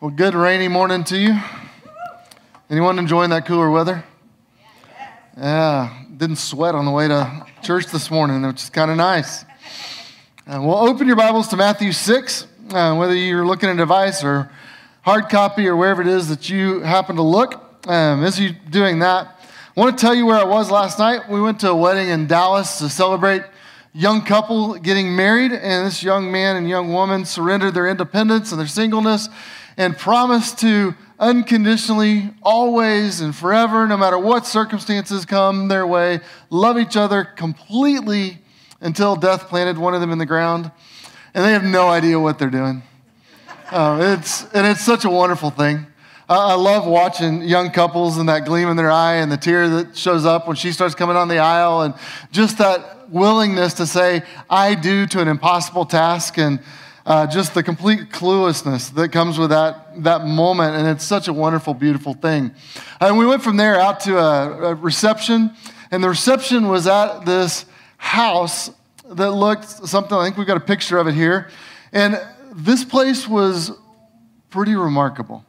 Well, good rainy morning to you. Anyone enjoying that cooler weather? Yeah, didn't sweat on the way to church this morning, which is kind of nice. Uh, well, open your Bibles to Matthew 6, uh, whether you're looking at a device or hard copy or wherever it is that you happen to look. Um, as you're doing that, I want to tell you where I was last night. We went to a wedding in Dallas to celebrate young couple getting married, and this young man and young woman surrendered their independence and their singleness and promised to unconditionally, always and forever, no matter what circumstances come their way, love each other completely until death planted one of them in the ground. And they have no idea what they're doing. Uh, it's, and it's such a wonderful thing. I love watching young couples and that gleam in their eye and the tear that shows up when she starts coming on the aisle and just that willingness to say, I do to an impossible task and uh, just the complete cluelessness that comes with that, that moment. And it's such a wonderful, beautiful thing. And we went from there out to a, a reception, and the reception was at this house that looked something, I think we've got a picture of it here. And this place was pretty remarkable.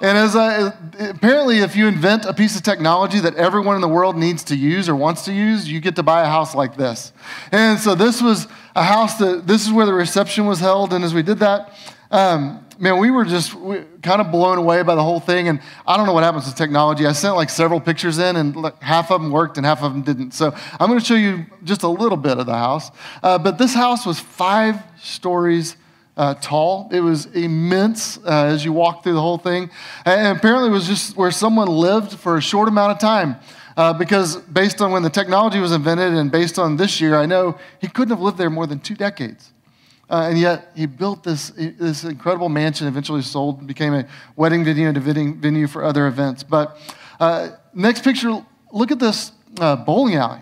And as I, apparently, if you invent a piece of technology that everyone in the world needs to use or wants to use, you get to buy a house like this. And so this was a house that this is where the reception was held. And as we did that, um, man, we were just we, kind of blown away by the whole thing. And I don't know what happens with technology. I sent like several pictures in, and like, half of them worked and half of them didn't. So I'm going to show you just a little bit of the house. Uh, but this house was five stories uh, tall. It was immense uh, as you walk through the whole thing. And apparently, it was just where someone lived for a short amount of time. Uh, because based on when the technology was invented and based on this year, I know he couldn't have lived there more than two decades. Uh, and yet, he built this, this incredible mansion, eventually sold, became a wedding venue and a venue for other events. But uh, next picture, look at this uh, bowling alley.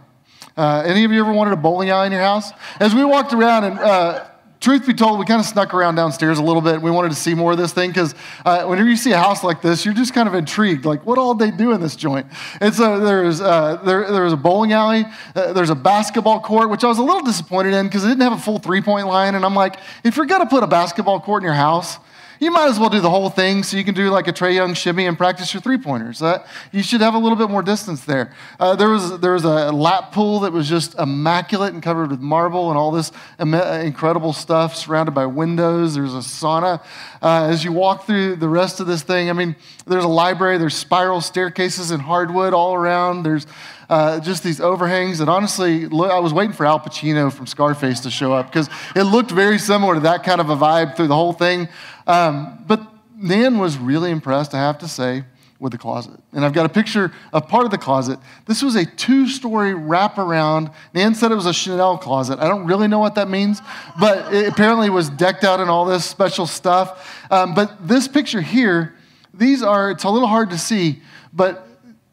any of you ever wanted a bowling alley in your house? As we walked around and truth be told, we kind of snuck around downstairs a little bit. We wanted to see more of this thing because uh, whenever you see a house like this, you're just kind of intrigued. Like, what all they do in this joint? And so there's, uh, there, there's a bowling alley, uh, there's a basketball court, which I was a little disappointed in because it didn't have a full three point line. And I'm like, if you're going to put a basketball court in your house, you might as well do the whole thing so you can do like a Trae Young shimmy and practice your three pointers. Uh, you should have a little bit more distance there. Uh, there, was, there was a lap pool that was just immaculate and covered with marble and all this incredible stuff surrounded by windows. There's a sauna. Uh, as you walk through the rest of this thing, I mean, there's a library, there's spiral staircases in hardwood all around. There's uh, just these overhangs. And honestly, I was waiting for Al Pacino from Scarface to show up because it looked very similar to that kind of a vibe through the whole thing. Um, but Nan was really impressed, I have to say, with the closet. And I've got a picture of part of the closet. This was a two story wraparound. Nan said it was a Chanel closet. I don't really know what that means, but it apparently was decked out in all this special stuff. Um, but this picture here, these are, it's a little hard to see, but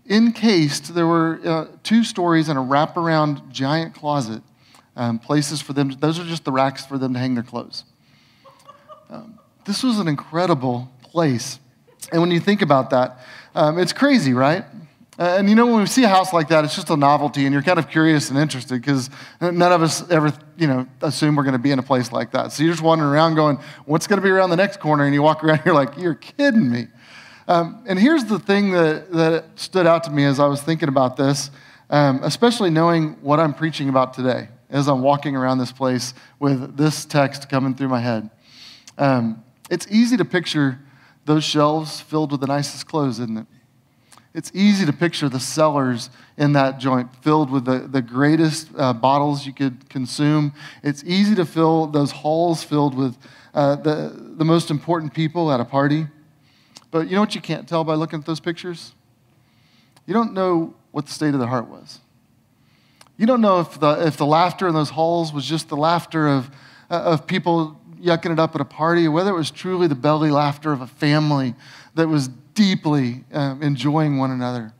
encased, there were uh, two stories and a wraparound giant closet, um, places for them. those are just the racks for them to hang their clothes. Um, this was an incredible place. And when you think about that, um, it's crazy, right? Uh, and you know, when we see a house like that, it's just a novelty, and you're kind of curious and interested because none of us ever, you know, assume we're going to be in a place like that. So you're just wandering around going, what's going to be around the next corner? And you walk around, you're like, you're kidding me. Um, and here's the thing that, that stood out to me as I was thinking about this, um, especially knowing what I'm preaching about today as I'm walking around this place with this text coming through my head. Um, it's easy to picture those shelves filled with the nicest clothes, isn't it? It's easy to picture the cellars in that joint filled with the, the greatest uh, bottles you could consume. It's easy to fill those halls filled with uh, the, the most important people at a party. But you know what you can't tell by looking at those pictures? You don't know what the state of their heart was. You don't know if the, if the laughter in those halls was just the laughter of, uh, of people yucking it up at a party, whether it was truly the belly laughter of a family that was deeply um, enjoying one another.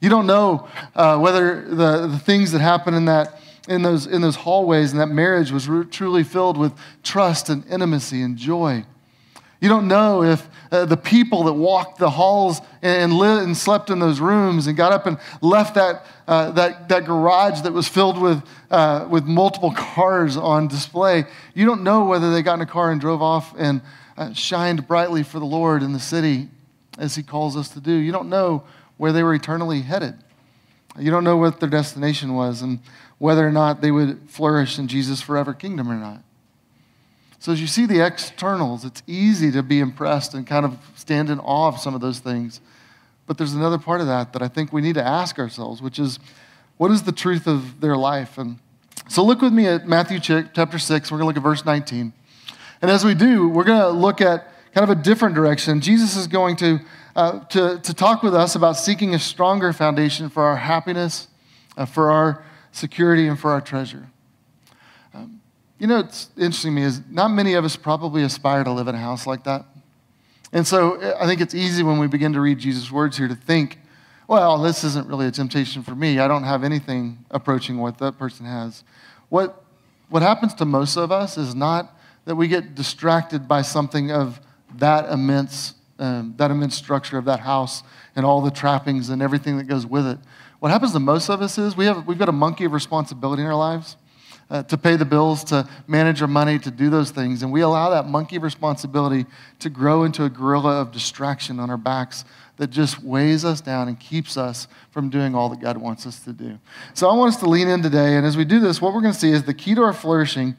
You don't know uh, whether the, the things that happened in, that, in, those, in those hallways and that marriage was re- truly filled with trust and intimacy and joy. You don't know if uh, the people that walked the halls and, lived and slept in those rooms and got up and left that, uh, that, that garage that was filled with, uh, with multiple cars on display, you don't know whether they got in a car and drove off and uh, shined brightly for the Lord in the city as He calls us to do. You don't know where they were eternally headed. You don't know what their destination was and whether or not they would flourish in Jesus' forever kingdom or not. So, as you see the externals, it's easy to be impressed and kind of stand in awe of some of those things. But there's another part of that that I think we need to ask ourselves, which is what is the truth of their life? And so, look with me at Matthew chapter 6. We're going to look at verse 19. And as we do, we're going to look at kind of a different direction. Jesus is going to, uh, to, to talk with us about seeking a stronger foundation for our happiness, uh, for our security, and for our treasure. You know, it's interesting to me is not many of us probably aspire to live in a house like that. And so I think it's easy when we begin to read Jesus' words here to think, well, this isn't really a temptation for me. I don't have anything approaching what that person has. What, what happens to most of us is not that we get distracted by something of that immense, um, that immense structure of that house and all the trappings and everything that goes with it. What happens to most of us is we have, we've got a monkey of responsibility in our lives. Uh, to pay the bills, to manage our money, to do those things. And we allow that monkey responsibility to grow into a gorilla of distraction on our backs that just weighs us down and keeps us from doing all that God wants us to do. So I want us to lean in today. And as we do this, what we're going to see is the key to our flourishing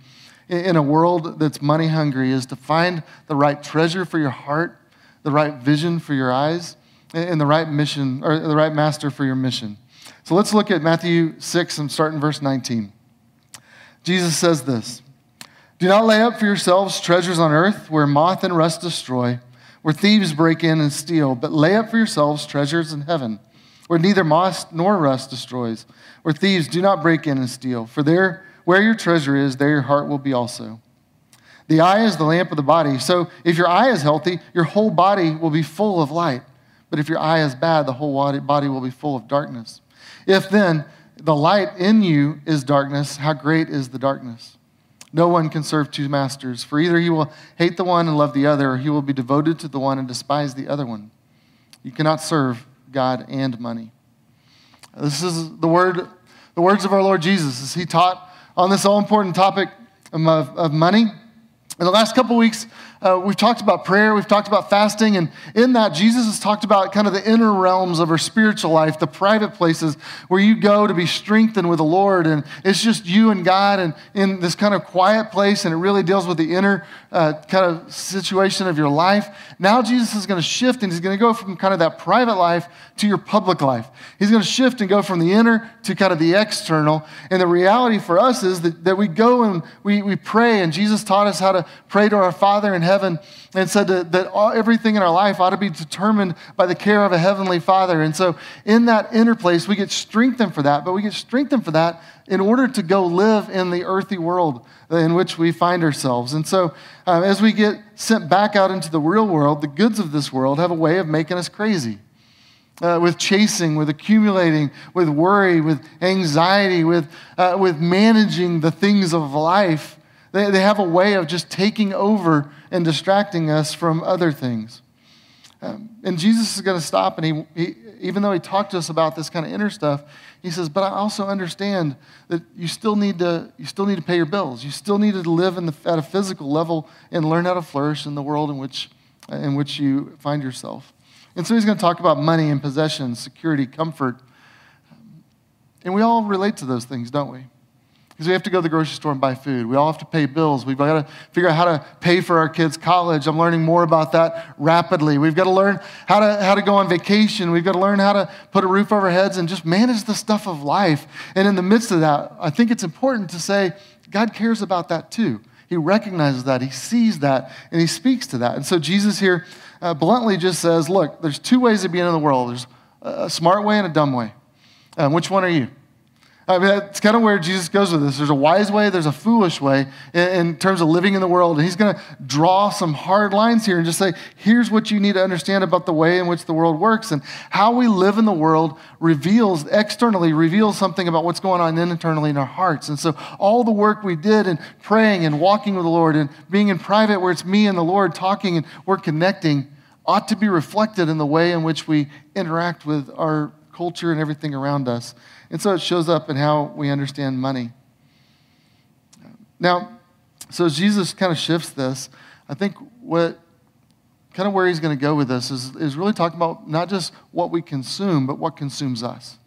in a world that's money hungry is to find the right treasure for your heart, the right vision for your eyes, and the right mission, or the right master for your mission. So let's look at Matthew 6 and start in verse 19. Jesus says this Do not lay up for yourselves treasures on earth where moth and rust destroy, where thieves break in and steal, but lay up for yourselves treasures in heaven where neither moth nor rust destroys, where thieves do not break in and steal. For there where your treasure is, there your heart will be also. The eye is the lamp of the body. So if your eye is healthy, your whole body will be full of light. But if your eye is bad, the whole body will be full of darkness. If then the light in you is darkness, how great is the darkness? No one can serve two masters, for either he will hate the one and love the other, or he will be devoted to the one and despise the other one. You cannot serve God and money. This is the word, the words of our Lord Jesus as he taught on this all important topic of, of money. In the last couple weeks, uh, we've talked about prayer, we've talked about fasting, and in that, Jesus has talked about kind of the inner realms of our spiritual life, the private places where you go to be strengthened with the Lord, and it's just you and God, and in this kind of quiet place, and it really deals with the inner uh, kind of situation of your life. Now, Jesus is going to shift, and he's going to go from kind of that private life to your public life. He's going to shift and go from the inner to kind of the external. And the reality for us is that, that we go and we, we pray, and Jesus taught us how to pray to our Father in heaven and said that, that all, everything in our life ought to be determined by the care of a heavenly Father. And so, in that inner place, we get strengthened for that, but we get strengthened for that in order to go live in the earthy world in which we find ourselves. And so, um, as we get sent back out into the real world, the goods of this world have a way of making us crazy. Uh, with chasing, with accumulating, with worry, with anxiety, with, uh, with managing the things of life they, they have a way of just taking over and distracting us from other things. Um, and Jesus is going to stop, and he, he, even though he talked to us about this kind of inner stuff, he says, "But I also understand that you still need to you still need to pay your bills. You still need to live the, at a physical level and learn how to flourish in the world in which in which you find yourself." And so he's going to talk about money and possessions, security, comfort, and we all relate to those things, don't we? Because we have to go to the grocery store and buy food. We all have to pay bills. We've got to figure out how to pay for our kids' college. I'm learning more about that rapidly. We've got to learn how to, how to go on vacation. We've got to learn how to put a roof over our heads and just manage the stuff of life. And in the midst of that, I think it's important to say God cares about that too. He recognizes that, He sees that, and He speaks to that. And so Jesus here uh, bluntly just says, Look, there's two ways of being in the world there's a smart way and a dumb way. Um, which one are you? I mean, that's kind of where Jesus goes with this. There's a wise way, there's a foolish way in, in terms of living in the world. And he's going to draw some hard lines here and just say, here's what you need to understand about the way in which the world works. And how we live in the world reveals, externally, reveals something about what's going on internally in our hearts. And so all the work we did in praying and walking with the Lord and being in private where it's me and the Lord talking and we're connecting ought to be reflected in the way in which we interact with our culture and everything around us. And so it shows up in how we understand money. Now, so as Jesus kind of shifts this, I think what kind of where he's going to go with this is, is really talking about not just what we consume, but what consumes us.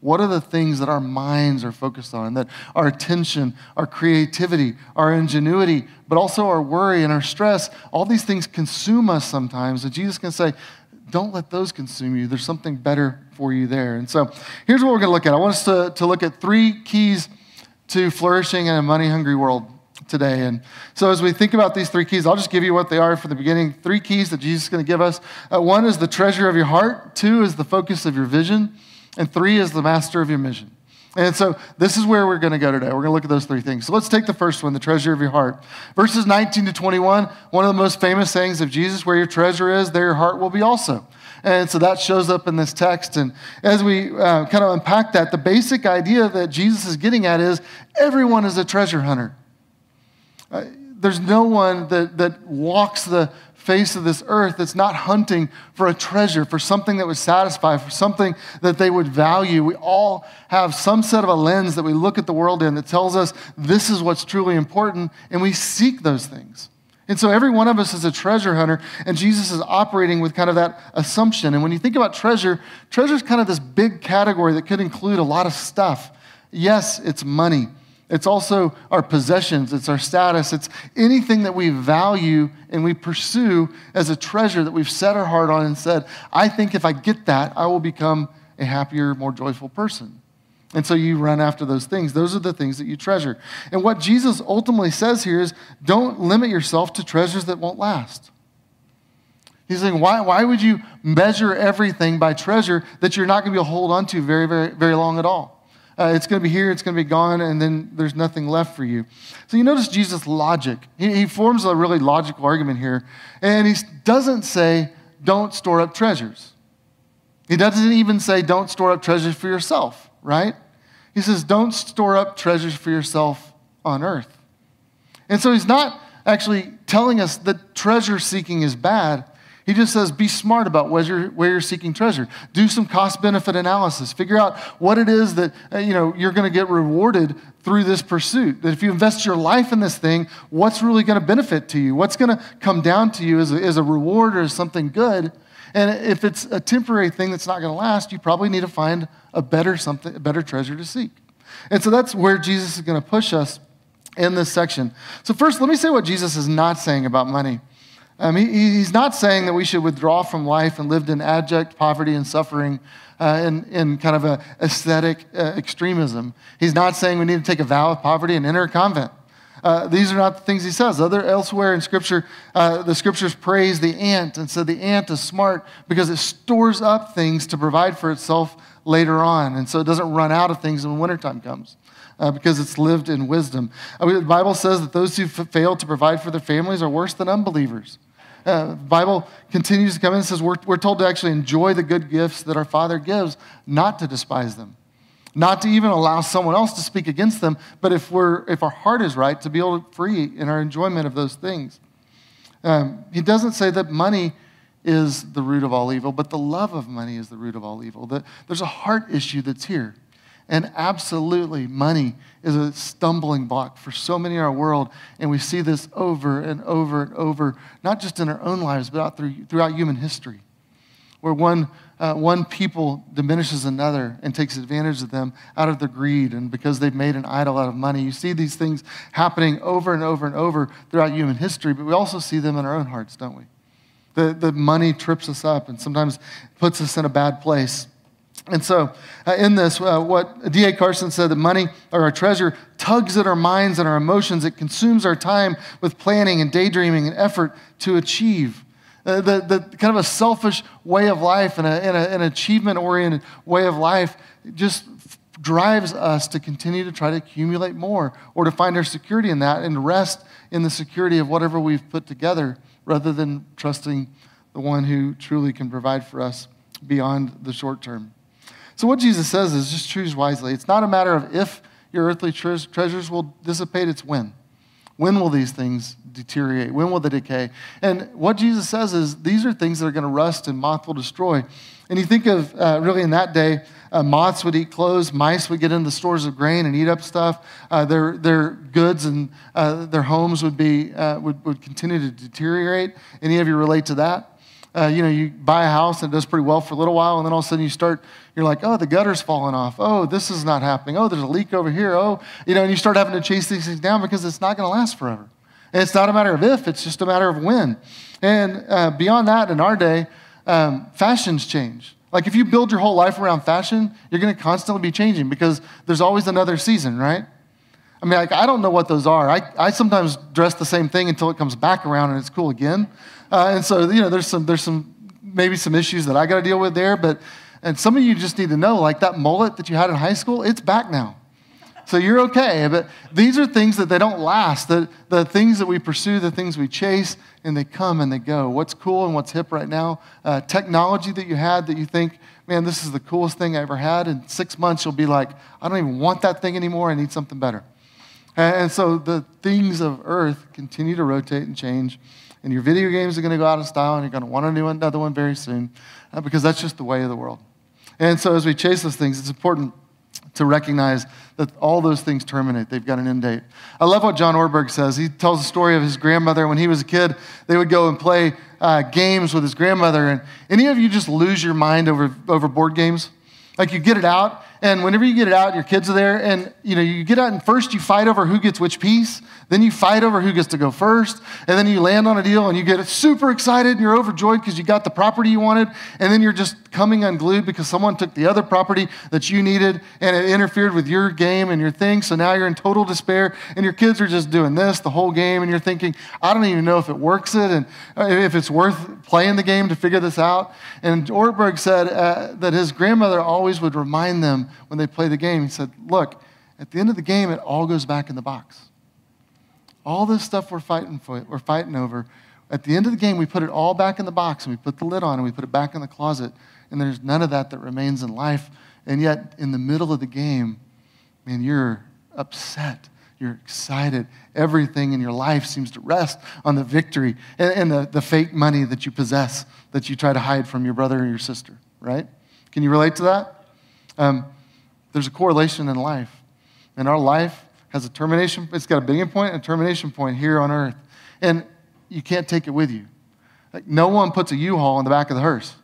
What are the things that our minds are focused on, that our attention, our creativity, our ingenuity, but also our worry and our stress, all these things consume us sometimes. And Jesus can say, don't let those consume you. There's something better for you there. And so here's what we're going to look at. I want us to, to look at three keys to flourishing in a money hungry world today. And so, as we think about these three keys, I'll just give you what they are for the beginning. Three keys that Jesus is going to give us. Uh, one is the treasure of your heart, two is the focus of your vision, and three is the master of your mission. And so, this is where we're going to go today. We're going to look at those three things. So, let's take the first one, the treasure of your heart. Verses 19 to 21, one of the most famous sayings of Jesus where your treasure is, there your heart will be also. And so that shows up in this text. And as we uh, kind of unpack that, the basic idea that Jesus is getting at is everyone is a treasure hunter. Uh, there's no one that, that walks the face of this earth that's not hunting for a treasure, for something that would satisfy, for something that they would value. We all have some set of a lens that we look at the world in that tells us this is what's truly important, and we seek those things. And so every one of us is a treasure hunter, and Jesus is operating with kind of that assumption. And when you think about treasure, treasure is kind of this big category that could include a lot of stuff. Yes, it's money. It's also our possessions, it's our status, it's anything that we value and we pursue as a treasure that we've set our heart on and said, I think if I get that, I will become a happier, more joyful person. And so you run after those things. Those are the things that you treasure. And what Jesus ultimately says here is don't limit yourself to treasures that won't last. He's saying, why, why would you measure everything by treasure that you're not going to be able to hold on to very, very, very long at all? Uh, it's going to be here, it's going to be gone, and then there's nothing left for you. So you notice Jesus' logic. He, he forms a really logical argument here, and he doesn't say, don't store up treasures. He doesn't even say, don't store up treasures for yourself, right? He says, don't store up treasures for yourself on earth. And so he's not actually telling us that treasure seeking is bad. He just says, be smart about where you're, where you're seeking treasure. Do some cost benefit analysis. Figure out what it is that uh, you know, you're going to get rewarded through this pursuit. That if you invest your life in this thing, what's really going to benefit to you? What's going to come down to you as a, as a reward or as something good? And if it's a temporary thing that's not going to last, you probably need to find a better something, a better treasure to seek. And so that's where Jesus is going to push us in this section. So first, let me say what Jesus is not saying about money. Um, he, he's not saying that we should withdraw from life and live in abject poverty and suffering uh, in, in kind of a aesthetic uh, extremism. He's not saying we need to take a vow of poverty and enter a convent. Uh, these are not the things he says. Other elsewhere in Scripture, uh, the Scriptures praise the ant and said the ant is smart because it stores up things to provide for itself later on, and so it doesn't run out of things when wintertime comes uh, because it's lived in wisdom. Uh, the Bible says that those who f- fail to provide for their families are worse than unbelievers. Uh, Bible continues to come in and says we're, we're told to actually enjoy the good gifts that our Father gives, not to despise them, not to even allow someone else to speak against them, but if, we're, if our heart is right, to be able to free in our enjoyment of those things. Um, he doesn't say that money is the root of all evil, but the love of money is the root of all evil. That there's a heart issue that's here. And absolutely, money is a stumbling block for so many in our world. And we see this over and over and over, not just in our own lives, but through, throughout human history, where one, uh, one people diminishes another and takes advantage of them out of their greed and because they've made an idol out of money. You see these things happening over and over and over throughout human history, but we also see them in our own hearts, don't we? The, the money trips us up and sometimes puts us in a bad place. And so, uh, in this, uh, what D.A. Carson said that money or our treasure tugs at our minds and our emotions. It consumes our time with planning and daydreaming and effort to achieve. Uh, the, the kind of a selfish way of life and, a, and a, an achievement oriented way of life just drives us to continue to try to accumulate more or to find our security in that and rest in the security of whatever we've put together rather than trusting the one who truly can provide for us beyond the short term. So, what Jesus says is just choose wisely. It's not a matter of if your earthly tre- treasures will dissipate, it's when. When will these things deteriorate? When will they decay? And what Jesus says is these are things that are going to rust and moth will destroy. And you think of uh, really in that day, uh, moths would eat clothes, mice would get into the stores of grain and eat up stuff. Uh, their, their goods and uh, their homes would, be, uh, would, would continue to deteriorate. Any of you relate to that? Uh, you know, you buy a house and it does pretty well for a little while, and then all of a sudden you start, you're like, oh, the gutter's falling off. Oh, this is not happening. Oh, there's a leak over here. Oh, you know, and you start having to chase these things down because it's not going to last forever. And it's not a matter of if, it's just a matter of when. And uh, beyond that, in our day, um, fashions change. Like if you build your whole life around fashion, you're going to constantly be changing because there's always another season, right? I mean, like, I don't know what those are. I, I sometimes dress the same thing until it comes back around and it's cool again. Uh, and so, you know, there's some, there's some, maybe some issues that I got to deal with there. But, and some of you just need to know, like that mullet that you had in high school, it's back now. So you're okay. But these are things that they don't last. The, the things that we pursue, the things we chase, and they come and they go. What's cool and what's hip right now? Uh, technology that you had that you think, man, this is the coolest thing I ever had. In six months, you'll be like, I don't even want that thing anymore. I need something better. And so the things of earth continue to rotate and change. And your video games are going to go out of style, and you're going to want to do another one very soon uh, because that's just the way of the world. And so as we chase those things, it's important to recognize that all those things terminate. They've got an end date. I love what John Ortberg says. He tells the story of his grandmother. When he was a kid, they would go and play uh, games with his grandmother. And any of you just lose your mind over, over board games? Like you get it out, and whenever you get it out, your kids are there, and you know you get out, and first you fight over who gets which piece, then you fight over who gets to go first, and then you land on a deal, and you get super excited, and you're overjoyed because you got the property you wanted, and then you're just coming unglued because someone took the other property that you needed, and it interfered with your game and your thing. So now you're in total despair, and your kids are just doing this the whole game, and you're thinking, I don't even know if it works it, and uh, if it's worth playing the game to figure this out. And Ortberg said uh, that his grandmother always would remind them when they play the game. He said, Look, at the end of the game, it all goes back in the box. All this stuff we're fighting for, we're fighting over. At the end of the game, we put it all back in the box and we put the lid on and we put it back in the closet. And there's none of that that remains in life. And yet, in the middle of the game, man, you're upset. You're excited. Everything in your life seems to rest on the victory and, and the, the fake money that you possess that you try to hide from your brother or your sister, right? Can you relate to that? Um, there's a correlation in life. And our life has a termination, it's got a beginning point and a termination point here on earth. And you can't take it with you. Like, no one puts a U-Haul in the back of the hearse.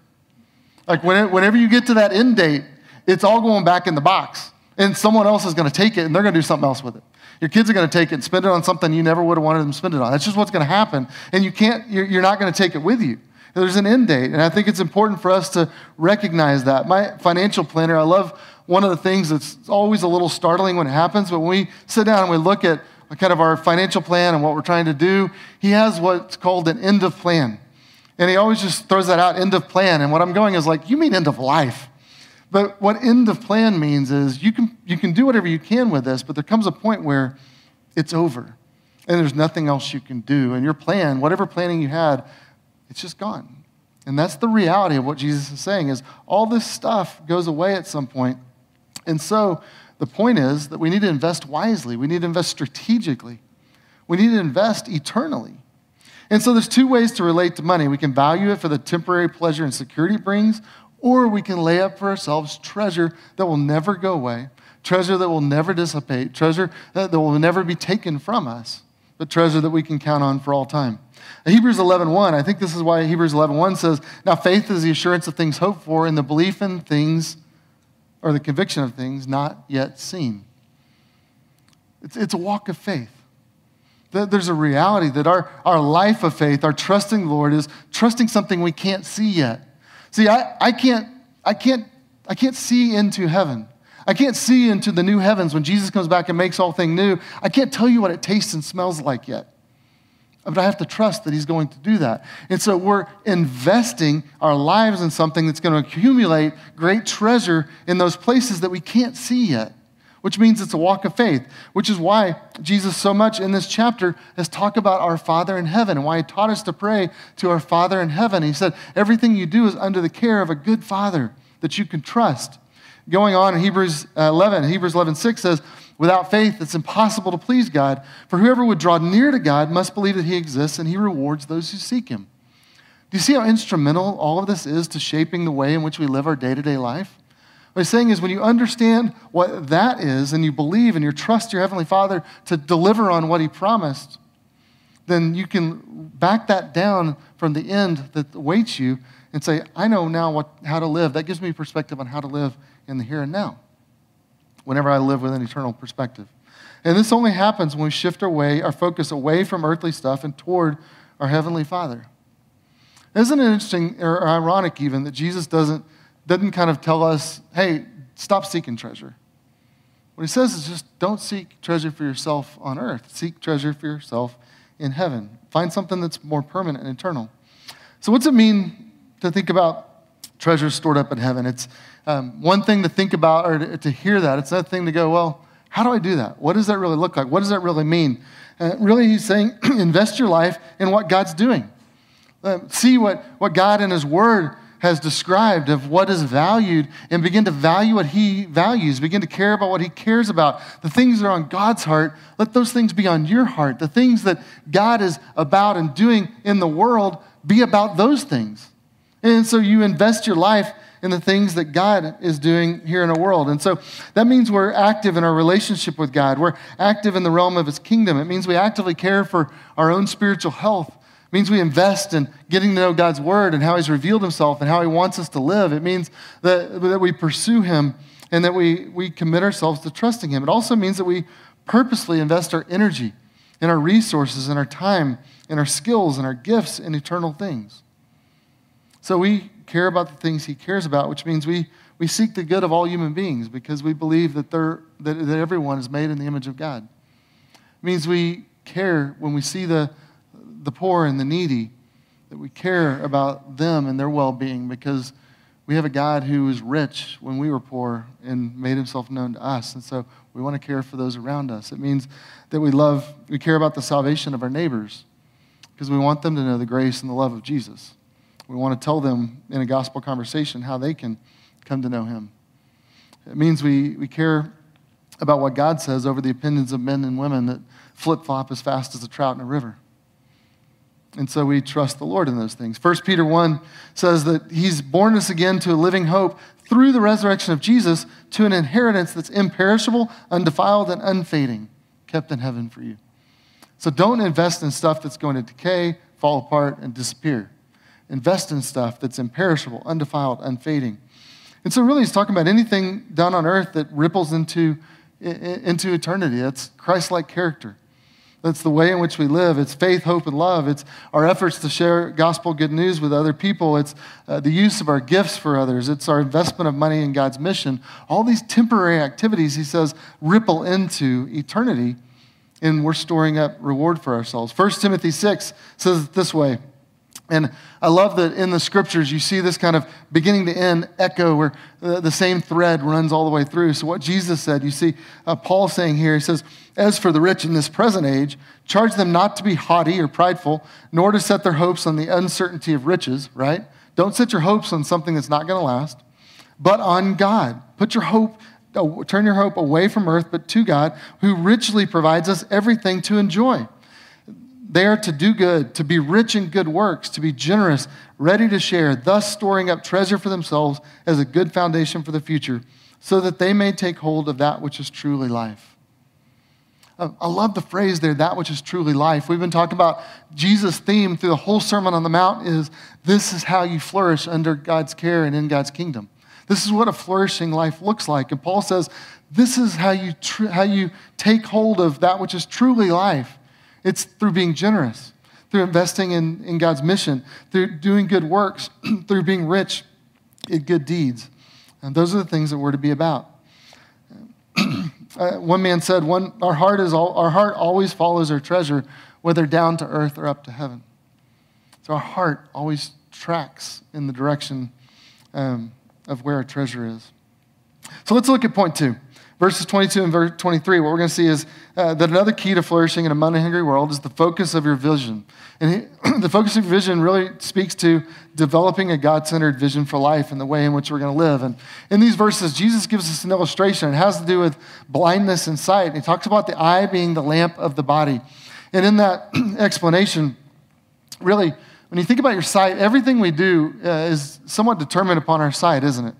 Like, whenever you get to that end date, it's all going back in the box. And someone else is going to take it and they're going to do something else with it. Your kids are going to take it and spend it on something you never would have wanted them to spend it on. That's just what's going to happen. And you can't, you're not going to take it with you. There's an end date. And I think it's important for us to recognize that. My financial planner, I love one of the things that's always a little startling when it happens, but when we sit down and we look at kind of our financial plan and what we're trying to do, he has what's called an end of plan. And he always just throws that out, end of plan. And what I'm going is like, you mean end of life. But what end of plan means is you can, you can do whatever you can with this, but there comes a point where it's over and there's nothing else you can do. And your plan, whatever planning you had, it's just gone. And that's the reality of what Jesus is saying is all this stuff goes away at some point and so the point is that we need to invest wisely, we need to invest strategically, we need to invest eternally. And so there's two ways to relate to money. We can value it for the temporary pleasure and security it brings, or we can lay up for ourselves treasure that will never go away, treasure that will never dissipate, treasure that, will never be taken from us, but treasure that we can count on for all time. Hebrews 11.1, I think this is why Hebrews 11.1 says, Now faith is the assurance of things hoped for and the belief in things or the conviction of things not yet seen. It's, it's a walk of faith. There's a reality that our, our life of faith, our trusting Lord, is trusting something we can't see yet. See, I, I, can't, I, can't, I can't see into heaven. I can't see into the new heavens when Jesus comes back and makes all things new. I can't tell you what it tastes and smells like yet. But I have to trust that He's going to do that. And so we're investing our lives in something that's going to accumulate great treasure in those places that we can't see yet, which means it's a walk of faith, which is why Jesus, so much in this chapter, has talked about our Father in heaven and why He taught us to pray to our Father in heaven. He said, Everything you do is under the care of a good Father that you can trust. Going on in Hebrews uh, 11, Hebrews 11, 6 says, Without faith, it's impossible to please God. For whoever would draw near to God must believe that he exists and he rewards those who seek him. Do you see how instrumental all of this is to shaping the way in which we live our day to day life? What he's saying is when you understand what that is and you believe and you trust your Heavenly Father to deliver on what he promised, then you can back that down from the end that awaits you and say, I know now what, how to live. That gives me perspective on how to live in the here and now whenever I live with an eternal perspective. And this only happens when we shift our way, our focus away from earthly stuff and toward our Heavenly Father. Isn't it interesting or ironic even that Jesus doesn't, doesn't kind of tell us, hey, stop seeking treasure? What he says is just don't seek treasure for yourself on earth. Seek treasure for yourself in heaven. Find something that's more permanent and eternal. So, what's it mean to think about treasures stored up in heaven? It's um, one thing to think about or to, hear that. It's another thing to go, well, how do I do that? What does that really look like? What does that really mean? Uh, really, he's saying invest your life in what God's doing. Uh, see what, what God and His Word has described of what is valued and begin to value what He values. Begin to care about what He cares about. The things that are on God's heart, let those things be on your heart. The things that God is about and doing in the world, be about those things. And so you invest your life in the things that God is doing here in our world. And so that means we're active in our relationship with God. We're active in the realm of His kingdom. It means we actively care for our own spiritual health. It means we invest in getting to know God's word and how He's revealed Himself and how He wants us to live. It means that, that we pursue Him and that we, we commit ourselves to trusting Him. It also means that we purposely invest our energy and our resources and our time and our skills and our gifts in eternal things. So we care about the things he cares about, which means we, we seek the good of all human beings because we believe that, they're, that, that everyone is made in the image of God. It means we care when we see the, the poor and the needy, that we care about them and their well being because we have a God who was rich when we were poor and made himself known to us. And so we want to care for those around us. It means that we love, we care about the salvation of our neighbors because we want them to know the grace and the love of Jesus. We want to tell them in a gospel conversation how they can come to know Him. It means we, we care about what God says over the opinions of men and women that flip flop as fast as a trout in a river. And so we trust the Lord in those things. 1 Peter 1 says that He's born us again to a living hope through the resurrection of Jesus to an inheritance that's imperishable, undefiled, and unfading, kept in heaven for you. So don't invest in stuff that's going to decay, fall apart, and disappear. Invest in stuff that's imperishable, undefiled, unfading. And so, really, he's talking about anything done on earth that ripples into, into eternity. That's Christ like character. That's the way in which we live. It's faith, hope, and love. It's our efforts to share gospel good news with other people. It's uh, the use of our gifts for others. It's our investment of money in God's mission. All these temporary activities, he says, ripple into eternity, and we're storing up reward for ourselves. 1 Timothy 6 says it this way and I love that in the scriptures you see this kind of beginning to end echo where the same thread runs all the way through. So, what Jesus said, you see uh, Paul saying here, he says, As for the rich in this present age, charge them not to be haughty or prideful, nor to set their hopes on the uncertainty of riches, right? Don't set your hopes on something that's not going to last, but on God. Put your hope, uh, turn your hope away from earth, but to God, who richly provides us everything to enjoy. They are to do good, to be rich in good works, to be generous, ready to share, thus storing up treasure for themselves as a good foundation for the future, so that they may take hold of that which is truly life. I love the phrase there, that which is truly life. We've been talking about Jesus' theme through the whole Sermon on the Mount is this is how you flourish under God's care and in God's kingdom. This is what a flourishing life looks like. And Paul says, this is how you, tr- how you take hold of that which is truly life. It's through being generous, through investing in, in God's mission, through doing good works, through being rich in good deeds. And those are the things that we're to be about. uh, one man said, one, our, heart is all, our heart always follows our treasure, whether down to earth or up to heaven. So our heart always tracks in the direction um, of where our treasure is. So So let's look at point two. Verses 22 and verse 23, what we're going to see is uh, that another key to flourishing in a money hungry world is the focus of your vision. And he, the focus of your vision really speaks to developing a God centered vision for life and the way in which we're going to live. And in these verses, Jesus gives us an illustration. It has to do with blindness and sight. And he talks about the eye being the lamp of the body. And in that explanation, really, when you think about your sight, everything we do uh, is somewhat determined upon our sight, isn't it?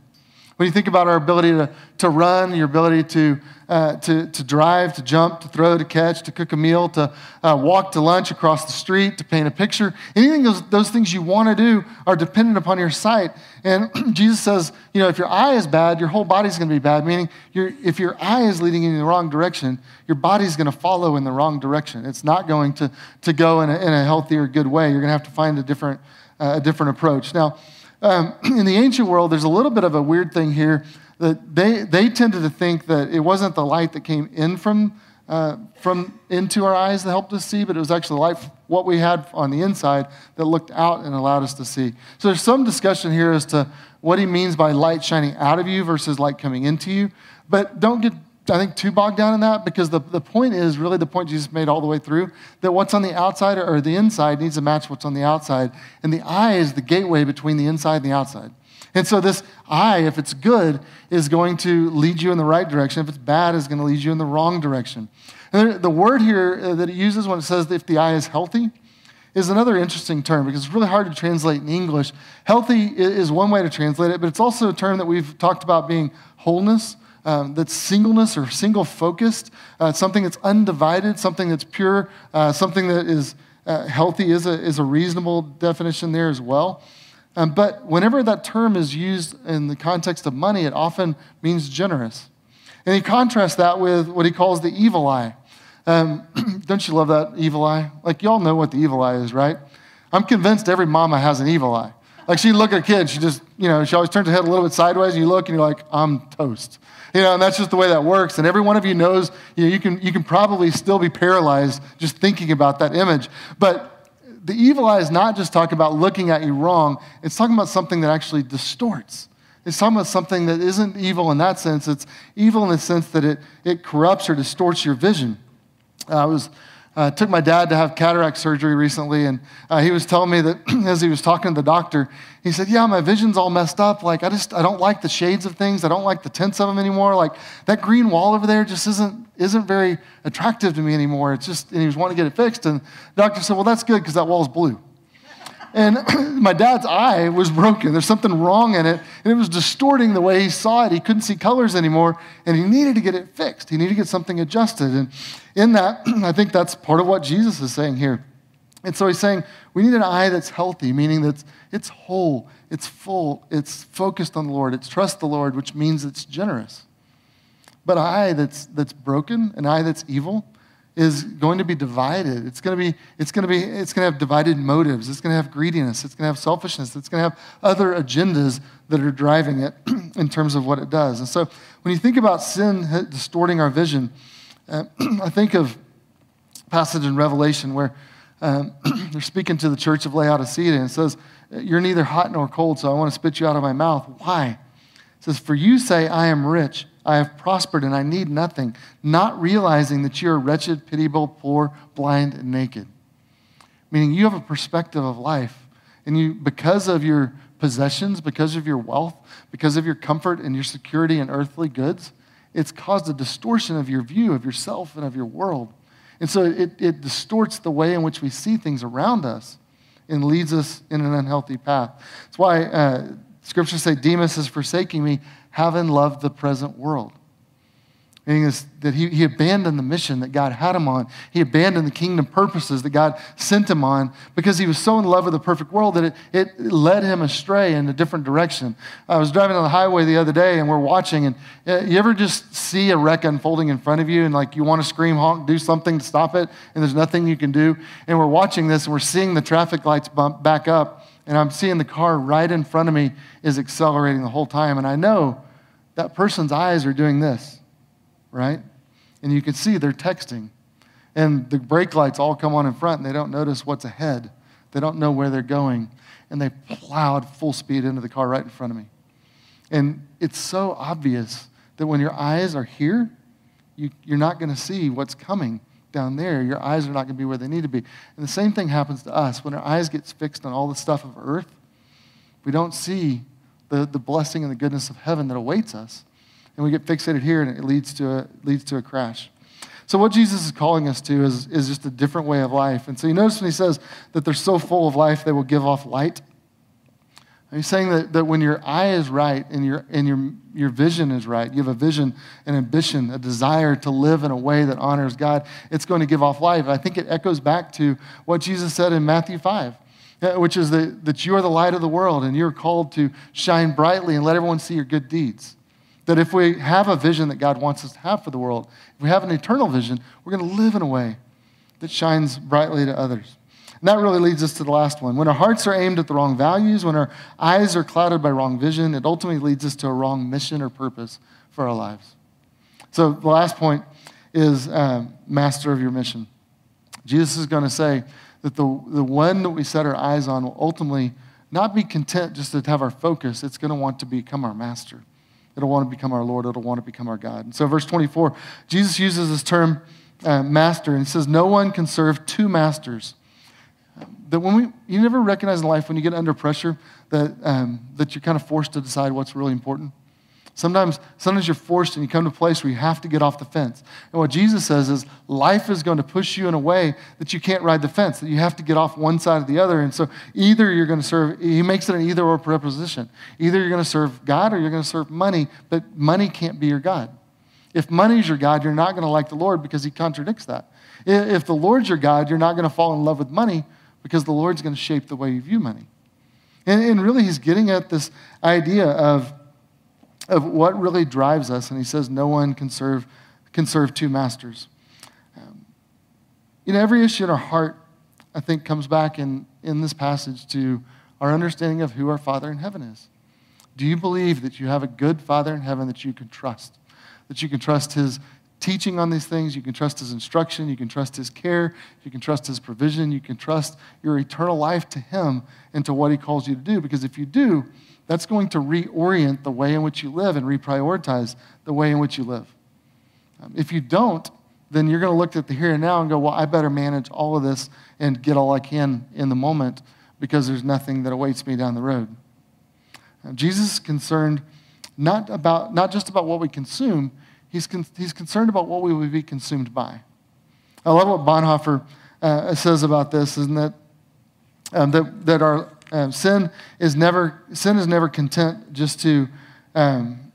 When you think about our ability to, to run, your ability to, uh, to, to drive, to jump, to throw, to catch, to cook a meal, to uh, walk to lunch across the street, to paint a picture, anything those, those things you want to do are dependent upon your sight. And Jesus says, you know, if your eye is bad, your whole body's going to be bad, meaning if your eye is leading in the wrong direction, your body's going to follow in the wrong direction. It's not going to, to go in a, in a healthy or good way. You're going to have to find a different, uh, a different approach. Now, um, in the ancient world, there's a little bit of a weird thing here that they, they tended to think that it wasn't the light that came in from, uh, from into our eyes that helped us see, but it was actually light, what we had on the inside that looked out and allowed us to see. So there's some discussion here as to what he means by light shining out of you versus light coming into you. But don't get I think, too bogged down in that because the, the point is really the point Jesus made all the way through that what's on the outside or the inside needs to match what's on the outside. And the eye is the gateway between the inside and the outside. And so this eye, if it's good, is going to lead you in the right direction. If it's bad, is going to lead you in the wrong direction. And the word here uh, that it uses when it says if the eye is healthy is another interesting term because it's really hard to translate in English. Healthy is one way to translate it, but it's also a term that we've talked about being wholeness um, that's singleness or single focused, uh, something that's undivided, something that's pure, uh, something that is uh, healthy is a, is a reasonable definition there as well. Um, but whenever that term is used in the context of money, it often means generous. And he contrasts that with what he calls the evil eye. Um, don't you love that evil eye? Like, y'all know what the evil eye is, right? I'm convinced every mama has an evil eye. Like, she look at a kid, she just, you know, she always turns her head a little bit sideways, and you look, and you're like, I'm toast. You know, and that's just the way that works. And every one of you knows, you know, you can, you can probably still be paralyzed just thinking about that image. But the evil eye is not just talking about looking at you wrong, it's talking about something that actually distorts. It's talking about something that isn't evil in that sense. It's evil in the sense that it, it corrupts or distorts your vision. Uh, I was uh, took my dad to have cataract surgery recently, and uh, he was telling me that as he was talking to the doctor, he said, "Yeah, my vision's all messed up. Like I just I don't like the shades of things. I don't like the tints of them anymore. Like that green wall over there just isn't isn't very attractive to me anymore. It's just." And he was wanting to get it fixed, and the doctor said, "Well, that's good because that wall's blue." And my dad's eye was broken. There's something wrong in it, and it was distorting the way he saw it. He couldn't see colors anymore, and he needed to get it fixed. He needed to get something adjusted. And in that, I think that's part of what Jesus is saying here. And so he's saying we need an eye that's healthy, meaning that it's whole, it's full, it's focused on the Lord, it's trust the Lord, which means it's generous. But an eye that's, that's broken, an eye that's evil, is going to be divided. It's going to be, it's going to be, it's going to have divided motives. It's going to have greediness. It's going to have selfishness. It's going to have other agendas that are driving it in terms of what it does. And so when you think about sin distorting our vision, uh, I think of passage in Revelation where um, they're speaking to the church of Laodicea and it says, You're neither hot nor cold, so I want to spit you out of my mouth. Why? It says, For you say, I am rich I have prospered and I need nothing, not realizing that you're wretched, pitiable, poor, blind, and naked. Meaning you have a perspective of life, and you, because of your possessions, because of your wealth, because of your comfort and your security in earthly goods, it's caused a distortion of your view of yourself and of your world. And so it, it distorts the way in which we see things around us and leads us in an unhealthy path. That's why uh, scriptures say, Demas is forsaking me having loved the present world. Meaning is that he, he abandoned the mission that God had him on. He abandoned the kingdom purposes that God sent him on because he was so in love with the perfect world that it, it led him astray in a different direction. I was driving on the highway the other day and we're watching, and uh, you ever just see a wreck unfolding in front of you and like you want to scream, honk, do something to stop it, and there's nothing you can do? And we're watching this and we're seeing the traffic lights bump back up and I'm seeing the car right in front of me is accelerating the whole time. And I know that person's eyes are doing this, right? And you can see they're texting. And the brake lights all come on in front and they don't notice what's ahead. They don't know where they're going. And they plowed full speed into the car right in front of me. And it's so obvious that when your eyes are here, you, you're not going to see what's coming down there. Your eyes are not going to be where they need to be. And the same thing happens to us. When our eyes get fixed on all the stuff of earth, we don't see the, the blessing and the goodness of heaven that awaits us. And we get fixated here, and it leads to a, leads to a crash. So, what Jesus is calling us to is, is just a different way of life. And so, you notice when he says that they're so full of life, they will give off light. He's saying that, that when your eye is right and, your, and your, your vision is right, you have a vision, an ambition, a desire to live in a way that honors God, it's going to give off life. I think it echoes back to what Jesus said in Matthew 5, uh, which is that, that you are the light of the world and you're called to shine brightly and let everyone see your good deeds. That if we have a vision that God wants us to have for the world, if we have an eternal vision, we're going to live in a way that shines brightly to others. And that really leads us to the last one. When our hearts are aimed at the wrong values, when our eyes are clouded by wrong vision, it ultimately leads us to a wrong mission or purpose for our lives. So the last point is uh, master of your mission. Jesus is going to say that the, the one that we set our eyes on will ultimately not be content just to have our focus, it's going to want to become our master. It'll want to become our Lord, it'll want to become our God. And so, verse 24, Jesus uses this term uh, master, and he says, No one can serve two masters that when we, you never recognize in life when you get under pressure that, um, that you're kind of forced to decide what's really important. Sometimes, sometimes you're forced and you come to a place where you have to get off the fence. And what Jesus says is life is going to push you in a way that you can't ride the fence, that you have to get off one side or the other. And so either you're going to serve, he makes it an either or preposition. Either you're going to serve God or you're going to serve money, but money can't be your God. If money's your God, you're not going to like the Lord because he contradicts that. If the Lord's your God, you're not going to fall in love with money because the Lord's going to shape the way you view money. And, and really, he's getting at this idea of, of what really drives us. And he says, no one can serve, can serve two masters. Um, you know, every issue in our heart, I think, comes back in, in this passage to our understanding of who our Father in heaven is. Do you believe that you have a good Father in heaven that you can trust? That you can trust his, teaching on these things. You can trust his instruction. You can trust his care. You can trust his provision. You can trust your eternal life to him and to what he calls you to do. Because if you do, that's going to reorient the way in which you live and reprioritize the way in which you live. Um, if you don't, then you're going to look at the here and now and go, well, I better manage all of this and get all I can in the moment because there's nothing that awaits me down the road. Uh, Jesus is concerned not, about, not just about what we consume, He's, con- he's concerned about what we would be consumed by. I love what Bonhoeffer uh, says about this, isn't that, um, that, that our um, sin, is never, sin is never content just to, um,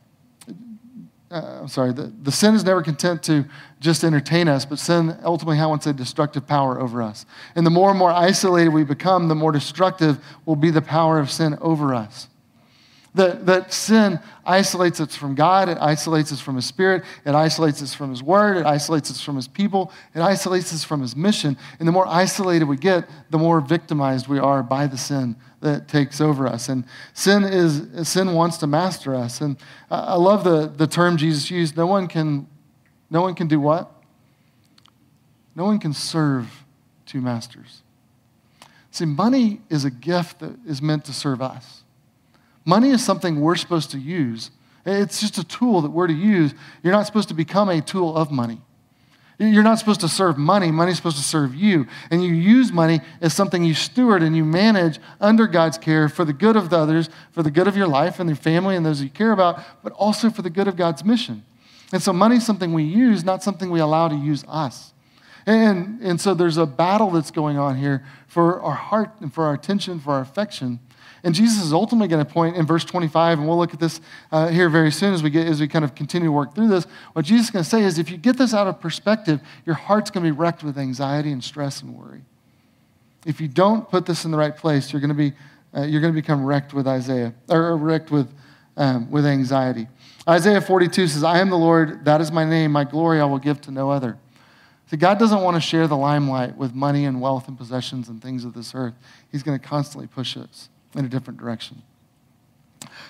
uh, I'm sorry, the, the sin is never content to just entertain us, but sin ultimately has a destructive power over us. And the more and more isolated we become, the more destructive will be the power of sin over us. That, that sin isolates us from God, it isolates us from His Spirit, it isolates us from His Word, it isolates us from His people, it isolates us from His mission. And the more isolated we get, the more victimized we are by the sin that takes over us. And sin is sin wants to master us. And I love the, the term Jesus used. No one can, no one can do what? No one can serve two masters. See, money is a gift that is meant to serve us. Money is something we're supposed to use. It's just a tool that we're to use. You're not supposed to become a tool of money. You're not supposed to serve money. Money's supposed to serve you. And you use money as something you steward and you manage under God's care for the good of the others, for the good of your life and your family and those you care about, but also for the good of God's mission. And so money's something we use, not something we allow to use us. And, and so there's a battle that's going on here for our heart and for our attention, for our affection. And Jesus is ultimately going to point in verse 25, and we'll look at this uh, here very soon as we, get, as we kind of continue to work through this. What Jesus is going to say is if you get this out of perspective, your heart's going to be wrecked with anxiety and stress and worry. If you don't put this in the right place, you're going to, be, uh, you're going to become wrecked with Isaiah, or wrecked with, um, with anxiety. Isaiah 42 says, I am the Lord, that is my name, my glory I will give to no other. See, God doesn't want to share the limelight with money and wealth and possessions and things of this earth. He's going to constantly push us in a different direction.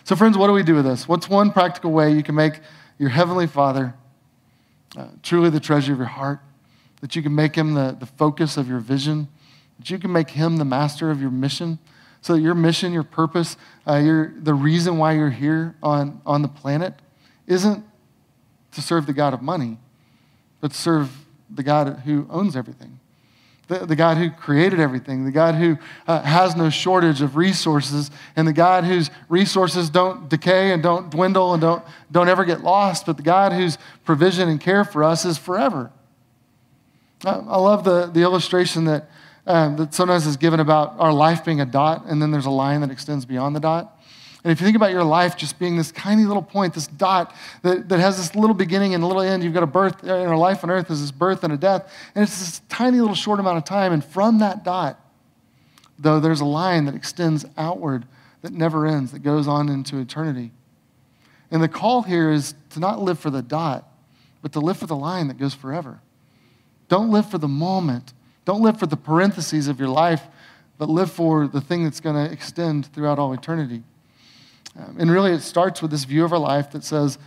So, friends, what do we do with this? What's one practical way you can make your Heavenly Father uh, truly the treasure of your heart? That you can make Him the, the focus of your vision? That you can make Him the master of your mission? So that your mission, your purpose, uh, your, the reason why you're here on, on the planet isn't to serve the God of money, but serve the God who owns everything, the, the God who created everything, the God who uh, has no shortage of resources, and the God whose resources don't decay and don't dwindle and don't, don't ever get lost, but the God whose provision and care for us is forever. I, I love the, the illustration that, um, that sometimes is given about our life being a dot, and then there's a line that extends beyond the dot. And if you think about your life just being this tiny little point, this dot that, that has this little beginning and a little end, you've got a birth, uh, in our life on earth is this birth and a death, and it's this tiny little short amount of time. And from that dot, though, there's a line that extends outward that never ends, that goes on into eternity. And the call here is to not live for the dot, but to live for the line that goes forever. Don't live for the moment. Don't live for the parentheses of your life, but live for the thing that's going to extend throughout all eternity. Um, and really, it starts with this view of our life that says,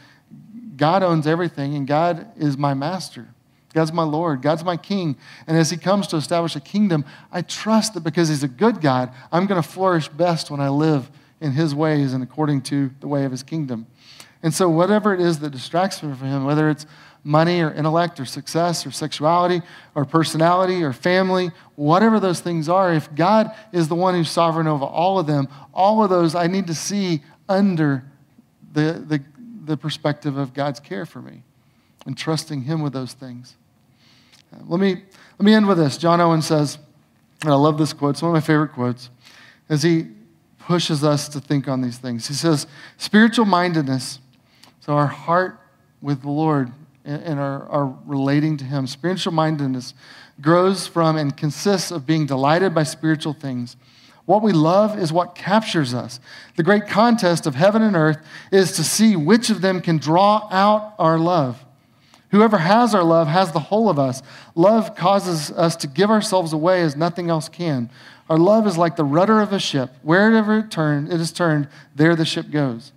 God owns everything, and God is my master. God's my Lord. God's my king. And as He comes to establish a kingdom, I trust that because He's a good God, I'm going to flourish best when I live in His ways and according to the way of His kingdom. And so, whatever it is that distracts me from Him, whether it's money or intellect or success or sexuality or personality or family, whatever those things are, if God is the one who's sovereign over all of them, all of those I need to see under the, the, the perspective of God's care for me and trusting Him with those things. Uh, let, me, let me end with this. John Owen says, and I love this quote, it's one of my favorite quotes, as he pushes us to think on these things. He says, Spiritual mindedness, so our heart with the Lord and our, our relating to Him, spiritual mindedness grows from and consists of being delighted by spiritual things what we love is what captures us. The great contest of heaven and earth is to see which of them can draw out our love. Whoever has our love has the whole of us. Love causes us to give ourselves away as nothing else can. Our love is like the rudder of a ship. Wherever it, turn, it is turned, there the ship goes.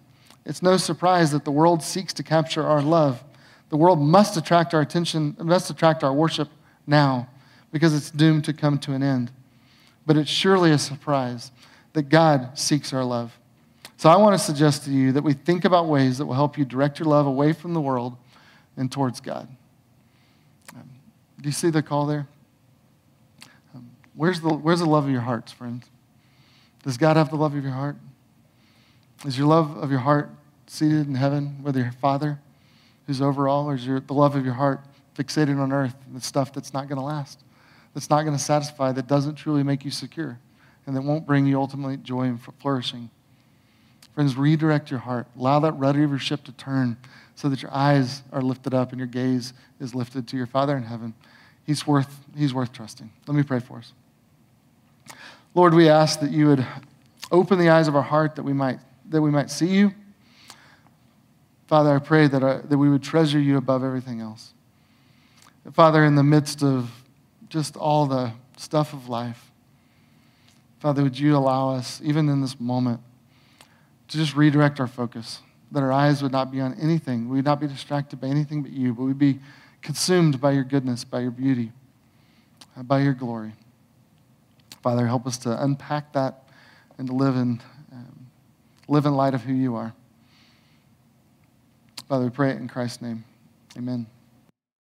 It's no surprise that the world seeks to capture our love. The world must attract our attention, must attract our worship now because it's doomed to come to an end but it's surely a surprise that God seeks our love. So I want to suggest to you that we think about ways that will help you direct your love away from the world and towards God. Um, do you see the call there? Um, where's, the, where's the love of your hearts, friends? Does God have the love of your heart? Is your love of your heart seated in heaven with your Father who's over all, or is your, the love of your heart fixated on earth, the stuff that's not going to last? That's not going to satisfy, that doesn't truly make you secure, and that won't bring you ultimately joy and flourishing. Friends, redirect your heart. Allow that rudder of your ship to turn so that your eyes are lifted up and your gaze is lifted to your Father in heaven. He's worth, he's worth trusting. Let me pray for us. Lord, we ask that you would open the eyes of our heart that we might, that we might see you. Father, I pray that, uh, that we would treasure you above everything else. Father, in the midst of just all the stuff of life. Father, would you allow us, even in this moment, to just redirect our focus, that our eyes would not be on anything. We would not be distracted by anything but you, but we'd be consumed by your goodness, by your beauty, by your glory. Father, help us to unpack that and to live in, um, live in light of who you are. Father, we pray it in Christ's name. Amen.